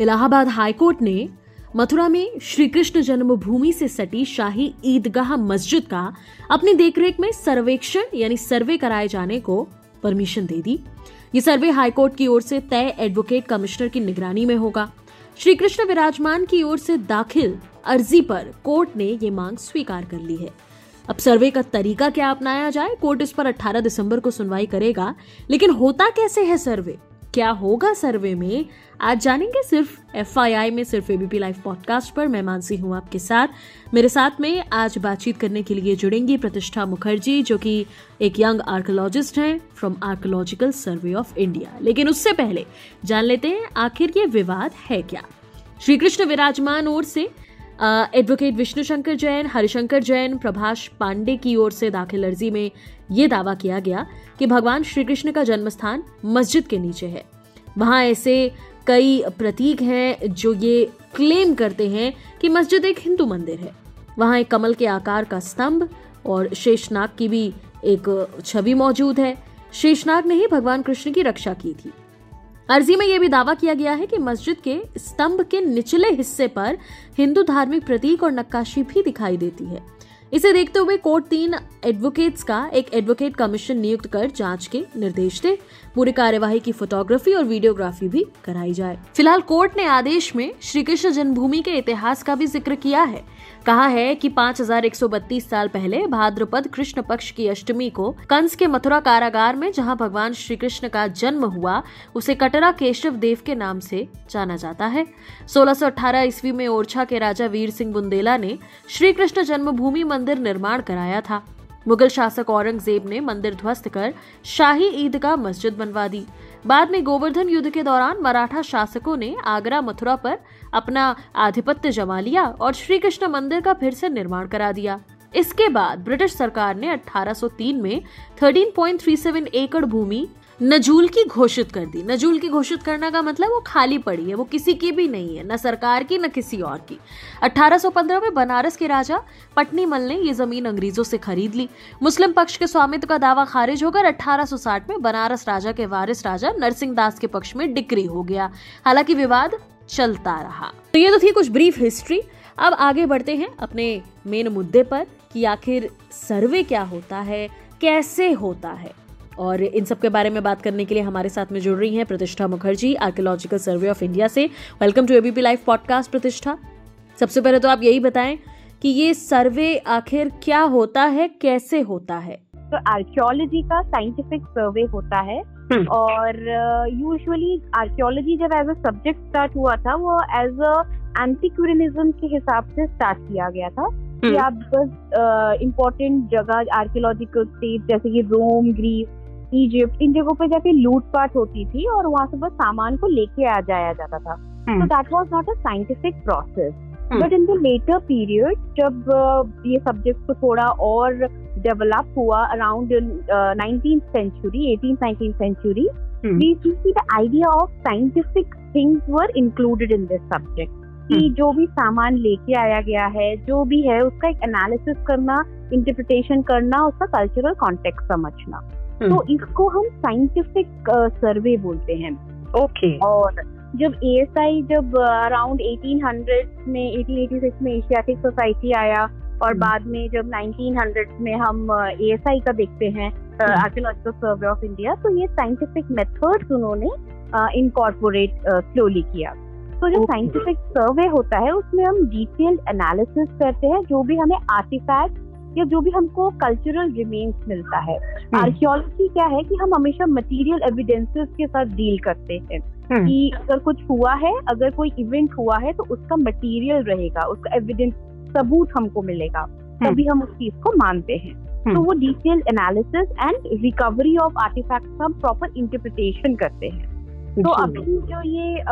Allahabad high court ने मथुरा में श्री कृष्ण जन्मभूमि से सटी शाही ईदगाह मस्जिद का अपनी देखरेख में सर्वेक्षण, यानी सर्वे कराए जाने को परमिशन दे दी। ये सर्वे हाईकोर्ट की ओर से तय एडवोकेट कमिश्नर की निगरानी में होगा। श्री कृष्ण विराजमान की ओर से दाखिल अर्जी पर कोर्ट ने ये मांग स्वीकार कर ली है। अब सर्वे का तरीका क्या अपनाया जाए? कोर्ट इस पर 18 दिसंबर को सुनवाई करेगा, लेकिन होता कैसे है सर्वे? क्या होगा सर्वे में? आज जानेंगे सिर्फ़ एफआईआई में, सिर्फ़ एबीपी लाइव पॉडकास्ट पर। मैं मानसी हूँ आपके साथ। मेरे साथ में आज बातचीत करने के लिए जुड़ेंगी प्रतिष्ठा मुखर्जी, जो कि एक यंग आर्कोलॉजिस्ट हैं from archaeological survey of India लेकिन उससे पहले जान लेते हैं, आखिर ये विवाद है क्या? श्री कृष्ण विराजमान ओर से एडवोकेट विष्णु शंकर जैन, हरिशंकर जैन, प्रभाष पांडे की ओर से दाखिल अर्जी में ये दावा किया गया कि भगवान श्री कृष्ण का जन्म स्थान मस्जिद के नीचे है। वहाँ ऐसे कई प्रतीक हैं जो ये क्लेम करते हैं कि मस्जिद एक हिंदू मंदिर है। वहाँ एक कमल के आकार का स्तंभ और शेषनाग की भी एक छवि मौजूद है। शेषनाग ने ही भगवान कृष्ण की रक्षा की थी। अर्जी में यह भी दावा किया गया है कि मस्जिद के स्तंभ के निचले हिस्से पर हिंदू धार्मिक प्रतीक और नक्काशी भी दिखाई देती है। इसे देखते हुए कोर्ट तीन एडवोकेट्स का एक एडवोकेट कमीशन नियुक्त कर जाँच के निर्देश दे। पूरी कार्यवाही की फोटोग्राफी और वीडियोग्राफी भी कराई जाए। फ़िलहाल कोर्ट ने आदेश में श्री कृष्ण जन्मभूमि के इतिहास का भी ज़िक्र किया है। कहा है कि 5132 साल पहले भाद्रपद कृष्ण पक्ष की अष्टमी को कंस के मथुरा कारागार में जहाँ भगवान श्री कृष्ण का जन्म हुआ, उसे कटरा केशव देव के नाम से जाना जाता है। 1618 ईस्वी में ओरछा के राजा वीर सिंह बुंदेला ने श्री कृष्ण जन्मभूमि मंदिर निर्माण कराया था। मुगल शासक औरंगज़ेब ने मंदिर ध्वस्त कर शाही ईदगाह मस्जिद बनवा दी। बाद में गोवर्धन युद्ध के दौरान मराठा शासकों ने आगरा मथुरा पर अपना आधिपत्य जमा लिया और श्री कृष्ण मंदिर का फिर से निर्माण करा दिया। इसके बाद ब्रिटिश सरकार ने 1803 में 13.37 एकड़ भूमि नजूल की घोषित कर दी। नजूल की घोषित करने का मतलब वो खाली पड़ी है, वो किसी की भी नहीं है, न सरकार की, न किसी और की। 1815 में बनारस के राजा पटनी मल ने ये ज़मीन अंग्रेज़ों से खरीद ली। मुस्लिम पक्ष के स्वामित्व का दावा खारिज होकर 1860 में बनारस राजा के वारिस राजा नरसिंह दास के पक्ष में डिक्री हो गया। हालाँकि विवाद चलता रहा। तो ये तो थी कुछ ब्रीफ हिस्ट्री अब आगे बढ़ते हैं अपने मेन मुद्दे पर कि आखिर सर्वे क्या होता है, कैसे होता है। और इन सब के बारे में बात करने के लिए हमारे साथ में जुड़ रही हैं Pratishtha Mukherjee archaeological survey of India से welcome to ABP live podcast Pratishtha सबसे पहले तो आप यही बताएँ कि ये सर्वे आखिर क्या होता है कैसे होता है तो आर्कियोलॉजी का साइंटिफिक सर्वे होता है हम्म। और यूजुअली uh, आर्कियोलॉजी जब एज अ सब्जेक्ट स्टार्ट हुआ था वो एज अ एंटीक्यूरिनिज्म के हिसाब से स्टार्ट किया गया था कि हम्म। आप बस इम्पोर्टेंट uh, जगह आर्कियोलॉजिकल स्टेट जैसे कि रोम ग्रीस इजिप्ट इन जगहों पे जाके लूटपाट होती थी और वहाँ से बस सामान को लेके आ जाया जाता था। तो that was not a scientific process but in the later period जब ये सब्जेक्ट को थोड़ा और डेवलप हुआ around nineteen century eighteen nineteen century we see the idea of scientific things were included in this subject. कि जो भी सामान लेके आया गया है जो भी है उसका एक एनालिसिस करना इंटरप्रिटेशन करना उसका कल्चरल कॉन्टेक्ट समझना। तो हम्म। इसको हम साइंटिफिक सर्वे बोलते हैं ओके okay. और जब एएसआई जब अराउंड 1800 में 1886 में एशियाटिक सोसाइटी आया और हम्म। बाद में जब 1900 में हम एएसआई का देखते हैं आर्कियोलॉजिकल सर्वे ऑफ़ इंडिया तो ये साइंटिफिक मेथड्स उन्होंने इनकॉर्पोरेट स्लोली किया तो जो साइंटिफिक सर्वे होता है उसमें हम डिटेल्ड एनालिसिस करते हैं जो भी हमें आर्टिफैक्ट या जो भी हमको कल्चरल रिमेन्स मिलता है आर्कियोलॉजी हम्म। क्या है कि हम हमेशा मटेरियल एविडेंसेस के साथ डील करते हैं हम्म। कि अगर कुछ हुआ है अगर कोई इवेंट हुआ है तो उसका मटेरियल रहेगा उसका एविडेंस सबूत हमको मिलेगा हम्म। तभी हम उस चीज़ को मानते हैं तो वो detail analysis and recovery of artifact हम प्रॉपर इंटरप्रिटेशन करते हैं तो अभी जो ये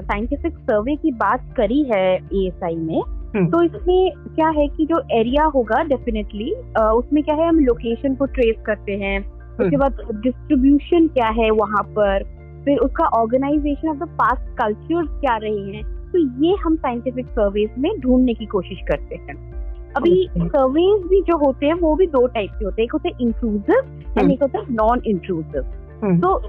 साइंटिफिक सर्वे की बात करी है ए में। तो इसमें क्या है कि जो एरिया होगा डेफिनेटली उसमें क्या है हम लोकेशन को ट्रेस करते हैं। उसके हम्म। बाद डिस्ट्रीब्यूशन क्या है वहाँ पर? फिर उसका organisation of the past culture क्या रहे हैं? तो ये हम साइंटिफिक सर्वेज में ढूँढने की कोशिश करते हैं। अभी सर्वेज भी जो होते हैं वो भी दो टाइप के होते हैं। एक होते हैं इंक्लूसिव एंड एक होता है नॉन इंक्लूसिव हम्म। तो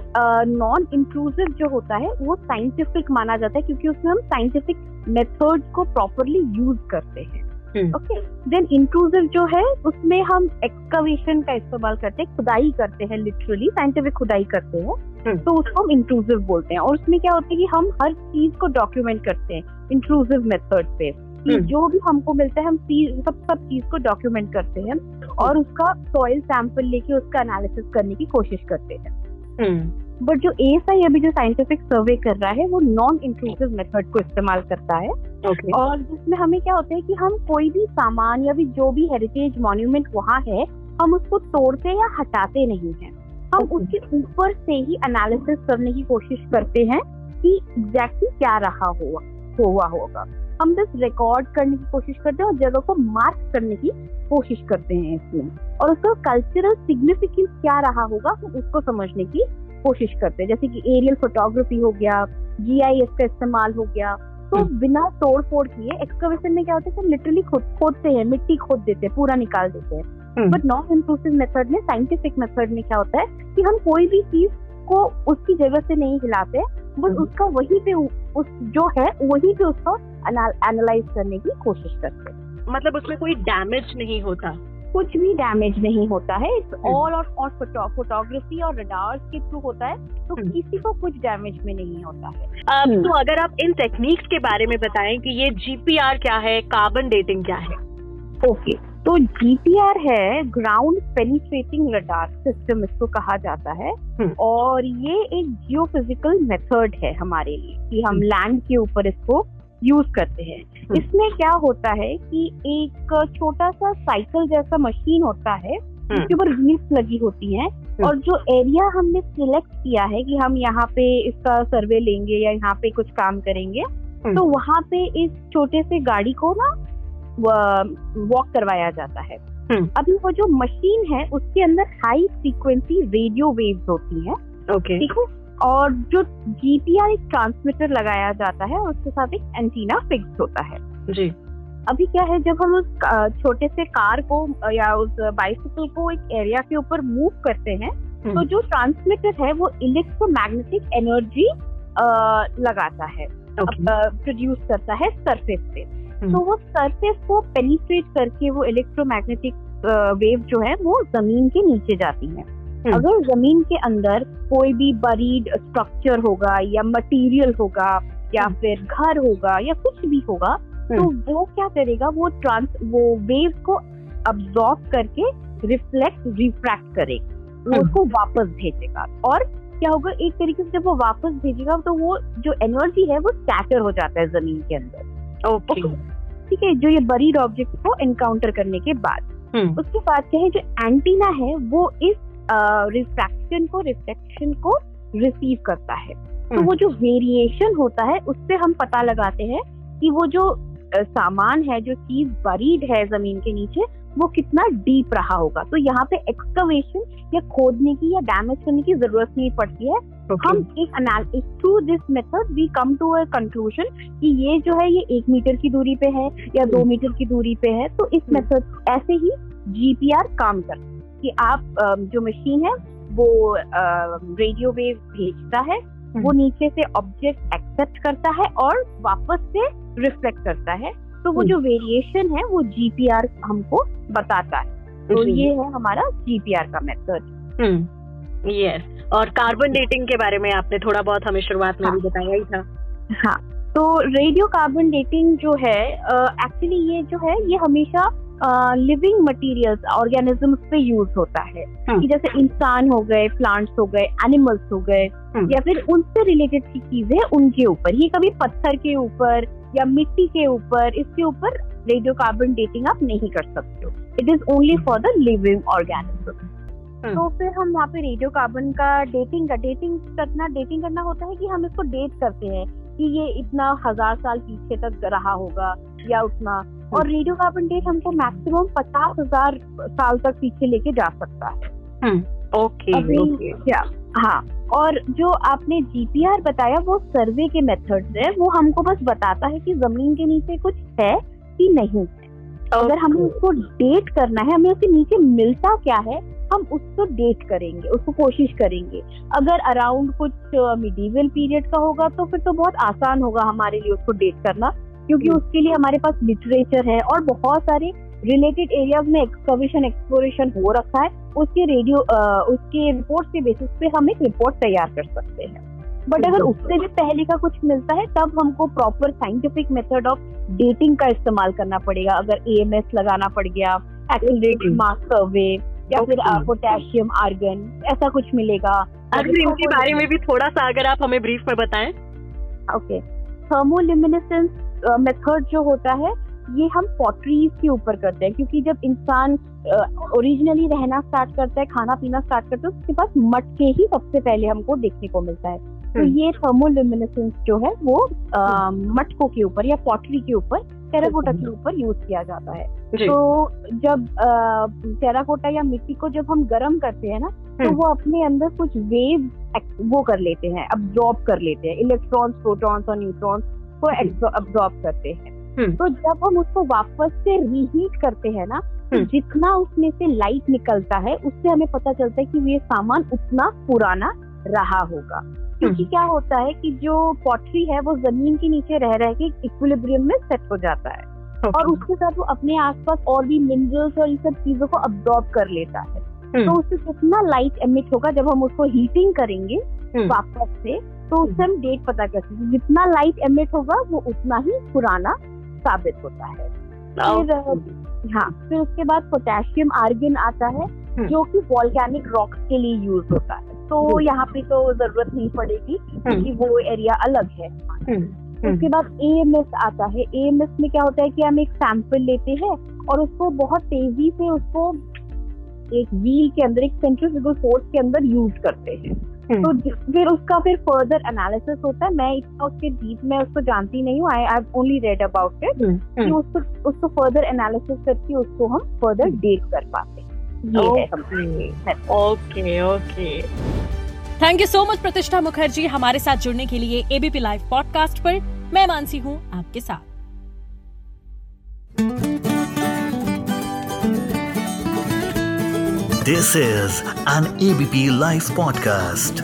नॉन इंक्लूसिव जो होता है वो साइंटिफिक माना जाता है क्योंकि उसमें हम साइंटिफिक मेथड को प्रॉपरली यूज़ करते हैं। ओके देन इंक्लूसिव जो है उसमें हम एक्सकवेशन का इस्तेमाल करते हैं खुदाई करते हैं लिटरली साइंटिफिक खुदाई करते हैं। हम्म। तो उसको हम इंक्लूसिव बोलते हैं और उसमें क्या होता है कि हम हर चीज़ को डॉक्यूमेंट करते हैं इंक्लूसिव मेथड पे। कि हम्म। जो भी हमको मिलता है हम सब सब चीज़ को डॉक्यूमेंट करते हैं और उसका सॉइल सैंपल लेके उसका एनालिसिस करने की कोशिश करते हैं। बट हम्म। जो ए अभी जो साइंटिफिक सर्वे कर रहा है वो नॉन इंक्लूसिव मेथड को इस्तेमाल करता है okay. और जिसमें हमें क्या होता है कि हम कोई भी सामान या भी जो भी हेरिटेज मॉन्यूमेंट वहाँ है हम उसको तोड़ते या हटाते नहीं है हम okay. उसके ऊपर से ही एनालिसिस करने की कोशिश करते हैं कि एग्जैक्टली क्या रहा हुआ हुआ होगा हम बस रिकॉर्ड करने की कोशिश करते हैं और जगह को मार्क करने की कोशिश करते हैं इसमें और उसका कल्चरल सिग्निफिकेंस क्या रहा होगा हम उसको समझने की कोशिश करते हैं। जैसे कि एरियल फोटोग्राफी हो गया जीआईएस का इस्तेमाल हो गया। तो हम्म। बिना तोड़ फोड़ किए एक्सकवेशन में क्या होता है कि लिटरली खुद खोदते हैं मिट्टी खोद देते हैं पूरा निकाल देते हैं। बट नॉन इंक्लूसिव मेथड में साइंटिफिक मेथड में क्या होता है कि हम कोई भी चीज़ को उसकी जगह से नहीं हिलाते बस हम्म। उसका वही पे उस जो है वही पे उसको एनालाइज करने की कोशिश करते हैं मतलब उसमें कोई डैमेज नहीं होता कुछ भी डैमेज नहीं होता है इट्स ऑल और और फोटोग्राफी और रडार्स के थ्रू होता है तो हम्म। किसी को कुछ डैमेज में नहीं होता है अब हम्म। तो अगर आप इन टेक्निक्स के बारे में बताएँ कि ये जीपीआर क्या है कार्बन डेटिंग क्या है ओके okay. तो जीपीआर है ग्राउंड पेनिट्रेटिंग रडार सिस्टम इसको कहा जाता है हम्म। और ये एक जियोफिजिकल मेथड है हमारे लिए कि हम लैंड के ऊपर इसको यूज़ करते हैं हम्म। इसमें क्या होता है कि एक छोटा सा साइकिल जैसा मशीन होता है हम्म। जिसके ऊपर व्हील्स लगी होती हैं हम्म। और जो एरिया हमने सिलेक्ट किया है कि हम यहाँ पे इसका सर्वे लेंगे या यहाँ पे कुछ काम करेंगे तो वहाँ पे इस छोटे से गाड़ी को ना वॉक करवाया जाता है। अभी वो जो मशीन है उसके अंदर हाई फ्रीक्वेंसी रेडियो वेव्स होती हैं। ठीक है? और जो जीपीआर एक ट्रांसमीटर लगाया जाता है उसके साथ एक एंटीना फिक्स होता है। जी। अभी क्या है जब हम उस छोटे से कार को या उस बाइसिकल को एक एरिया के ऊपर मूव करते हैं हम्म। तो जो ट्रांसमीटर है वो इलेक्ट्रोमैग्नेटिक एनर्जी लगाता है। प्रोड्यूस करता है सरफेस पे हम्म। तो वो सरफेस को पेनिट्रेट करके वो इलेक्ट्रोमैग्नेटिक वेव जो है वो ज़मीन के नीचे जाती है हम्म। अगर ज़मीन के अंदर कोई भी बरीड स्ट्रक्चर होगा या मटेरियल होगा या हम्म। फिर घर होगा या कुछ भी होगा तो हम्म। वो क्या करेगा वो ट्रांस वो वेव को अब्सॉर्ब करके रिफ्लेक्ट रिफ्रैक्ट करेगा उसको वापस भेजेगा और क्या होगा एक तरीके से जब वो वापस भेजेगा तो वो जो एनर्जी है वो स्कैटर हो जाता है ज़मीन के अंदर ठीक है जो ये बरीड ऑब्जेक्ट को एनकाउंटर करने के बाद। उसके बाद क्या है जो एंटीना है वो इस रिफ्रैक्शन को रिफ्लेक्शन को रिसीव करता है। तो वो जो वेरिएशन होता है उससे हम पता लगाते हैं कि वो जो सामान है जो चीज़ बरीड है ज़मीन के नीचे वो कितना डीप रहा होगा। तो यहाँ पे एक्सकवेशन या खोदने की या डैमेज करने की ज़रूरत नहीं पड़ती है। Okay. हम एक analysis through this method we come to a conclusion कि ये जो है ये एक मीटर की दूरी पे है या दो मीटर hmm. की दूरी पे है तो इस मेथड hmm. ऐसे ही जीपीआर काम कर कि आप जो मशीन है वो रेडियो वेव भेजता है हम्म। वो नीचे से ऑब्जेक्ट एक्सेप्ट करता है और वापस से रिफ्लेक्ट करता है तो वो। जो वेरिएशन है वो जीपीआर हमको बताता है तो ये है हमारा जीपीआर का मेथड यस। और कार्बन डेटिंग के बारे में आपने थोड़ा बहुत हमें शुरुआत में हाँ. भी बताया ही था हाँ तो रेडियो कार्बन डेटिंग जो है एक्चुअली ये जो है ये हमेशा लिविंग मटेरियल्स ऑर्गेनिजम्स पे यूज़ होता है हाँ. कि जैसे इंसान हो गए प्लांट्स हो गए एनिमल्स हो गए हाँ. या फिर उनसे रिलेटेड की चीज़ें उनके ऊपर ये कभी पत्थर के ऊपर या मिट्टी के ऊपर इसके ऊपर रेडियो कार्बन डेटिंग आप नहीं कर सकते हो it is only for the living organism तो फिर हम वहाँ पे रेडियो कार्बन का डेटिंग का डेटिंग करना डेटिंग करना होता है कि हम इसको डेट करते हैं कि ये इतना हज़ार साल पीछे तक रहा होगा या उतना। और रेडियो कार्बन डेट हमको मैक्सिमम पचास हज़ार साल तक पीछे लेके जा सकता है। हम्म, ओके हाँ और जो आपने जीपीआर बताया वो सर्वे के मेथड्स है वो हमको बस बताता है कि ज़मीन के नीचे कुछ है कि नहीं है। अगर हमें उसको डेट करना है हमें उसके नीचे मिलता क्या है हम उसको डेट करेंगे उसको कोशिश करेंगे। अगर अराउंड कुछ मिडीवल पीरियड का होगा तो फिर तो बहुत आसान होगा हमारे लिए उसको डेट करना क्योंकि हम्म। उसके लिए हमारे पास लिटरेचर है और बहुत सारे रिलेटेड एरियाज़ में एक्सकविशन एक्सप्लोरेशन हो रखा है। उसके रेडियो उसके रिपोर्ट के बेसिस पे हम एक रिपोर्ट तैयार कर सकते हैं। बट अगर उससे भी पहले का कुछ मिलता है तब हमको proper scientific method of dating का इस्तेमाल करना पड़ेगा। अगर एएमएस लगाना पड़ गया एक्सलरेटेड मास सर्वे या फिर पोटेशियम आर्गन ऐसा कुछ मिलेगा। अगर इनके बारे में भी थोड़ा सा अगर आप हमें ब्रीफ में बताएँ। ओके थर्मोलिमिनेसेंस मेथड जो होता है ये हम पॉटरीज के ऊपर करते हैं क्योंकि जब इंसान ओरिजिनली रहना स्टार्ट करता है खाना पीना स्टार्ट करता है उसके पास मटके ही सबसे पहले हमको देखने को मिलता है। तो हम्म। ये थर्मोल्यूमिनेसेंस जो है वो मटकों के ऊपर या पॉटरी के ऊपर टेराकोटा के ऊपर यूज़ किया जाता है तो जब टेराकोटा या मिट्टी को जब हम गर्म करते हैं ना तो हम्म। वो अपने अंदर कुछ वेव वो कर लेते हैं अब्जॉर्ब कर लेते हैं इलेक्ट्रॉन्स प्रोटॉन्स और न्यूट्रॉन्स को अब्जॉर्ब करते हैं हम्म। तो जब हम उसको वापस से रीहीट करते हैं ना तो हम्म। जितना उसमें से लाइट निकलता है उससे हमें पता चलता है कि ये सामान उतना पुराना रहा होगा क्योंकि क्या होता है कि जो पॉटरी है वो ज़मीन के नीचे रह रह के इक्विलिब्रियम में सेट हो जाता है। और उसके साथ वो अपने आसपास और भी मिनरल्स और इन सब चीज़ों को अब्जॉर्ब कर लेता है। तो उससे कितना लाइट एमिट होगा जब हम उसको हीटिंग करेंगे वापस से तो उससे हम डेट पता कर सकते जितना लाइट एमिट होगा वो उतना ही पुराना साबित होता है। फिर हाँ फिर उसके बाद पोटेशियम आर्गन आता है जो कि वॉल्केनिक रॉक्स के लिए यूज़ होता है। तो यहाँ पे तो ज़रूरत नहीं पड़ेगी क्योंकि वो एरिया अलग है। उसके बाद ए एम एस आता है। ए एम एस में क्या होता है कि हम एक सैंपल लेते हैं और उसको बहुत तेज़ी से उसको एक व्हील के अंदर एक सेंट्रिफ्यूगल फोर्स के अंदर यूज़ करते हैं। तो फिर उसका फिर फर्दर एनालिसिस होता है। मैं इतना उसके डीप में उसको जानती नहीं हूँ। I I only read about it कि उसको उसको फर्दर एनालिसिस करके उसको हम फर्दर डेट कर पाते हैं। Okay okay thank you so much Pratishtha Mukherjee हमारे साथ जुड़ने के लिए एबीपी लाइव पॉडकास्ट पर। मैं मानसी हूँ आपके साथ। This is an ABP live podcast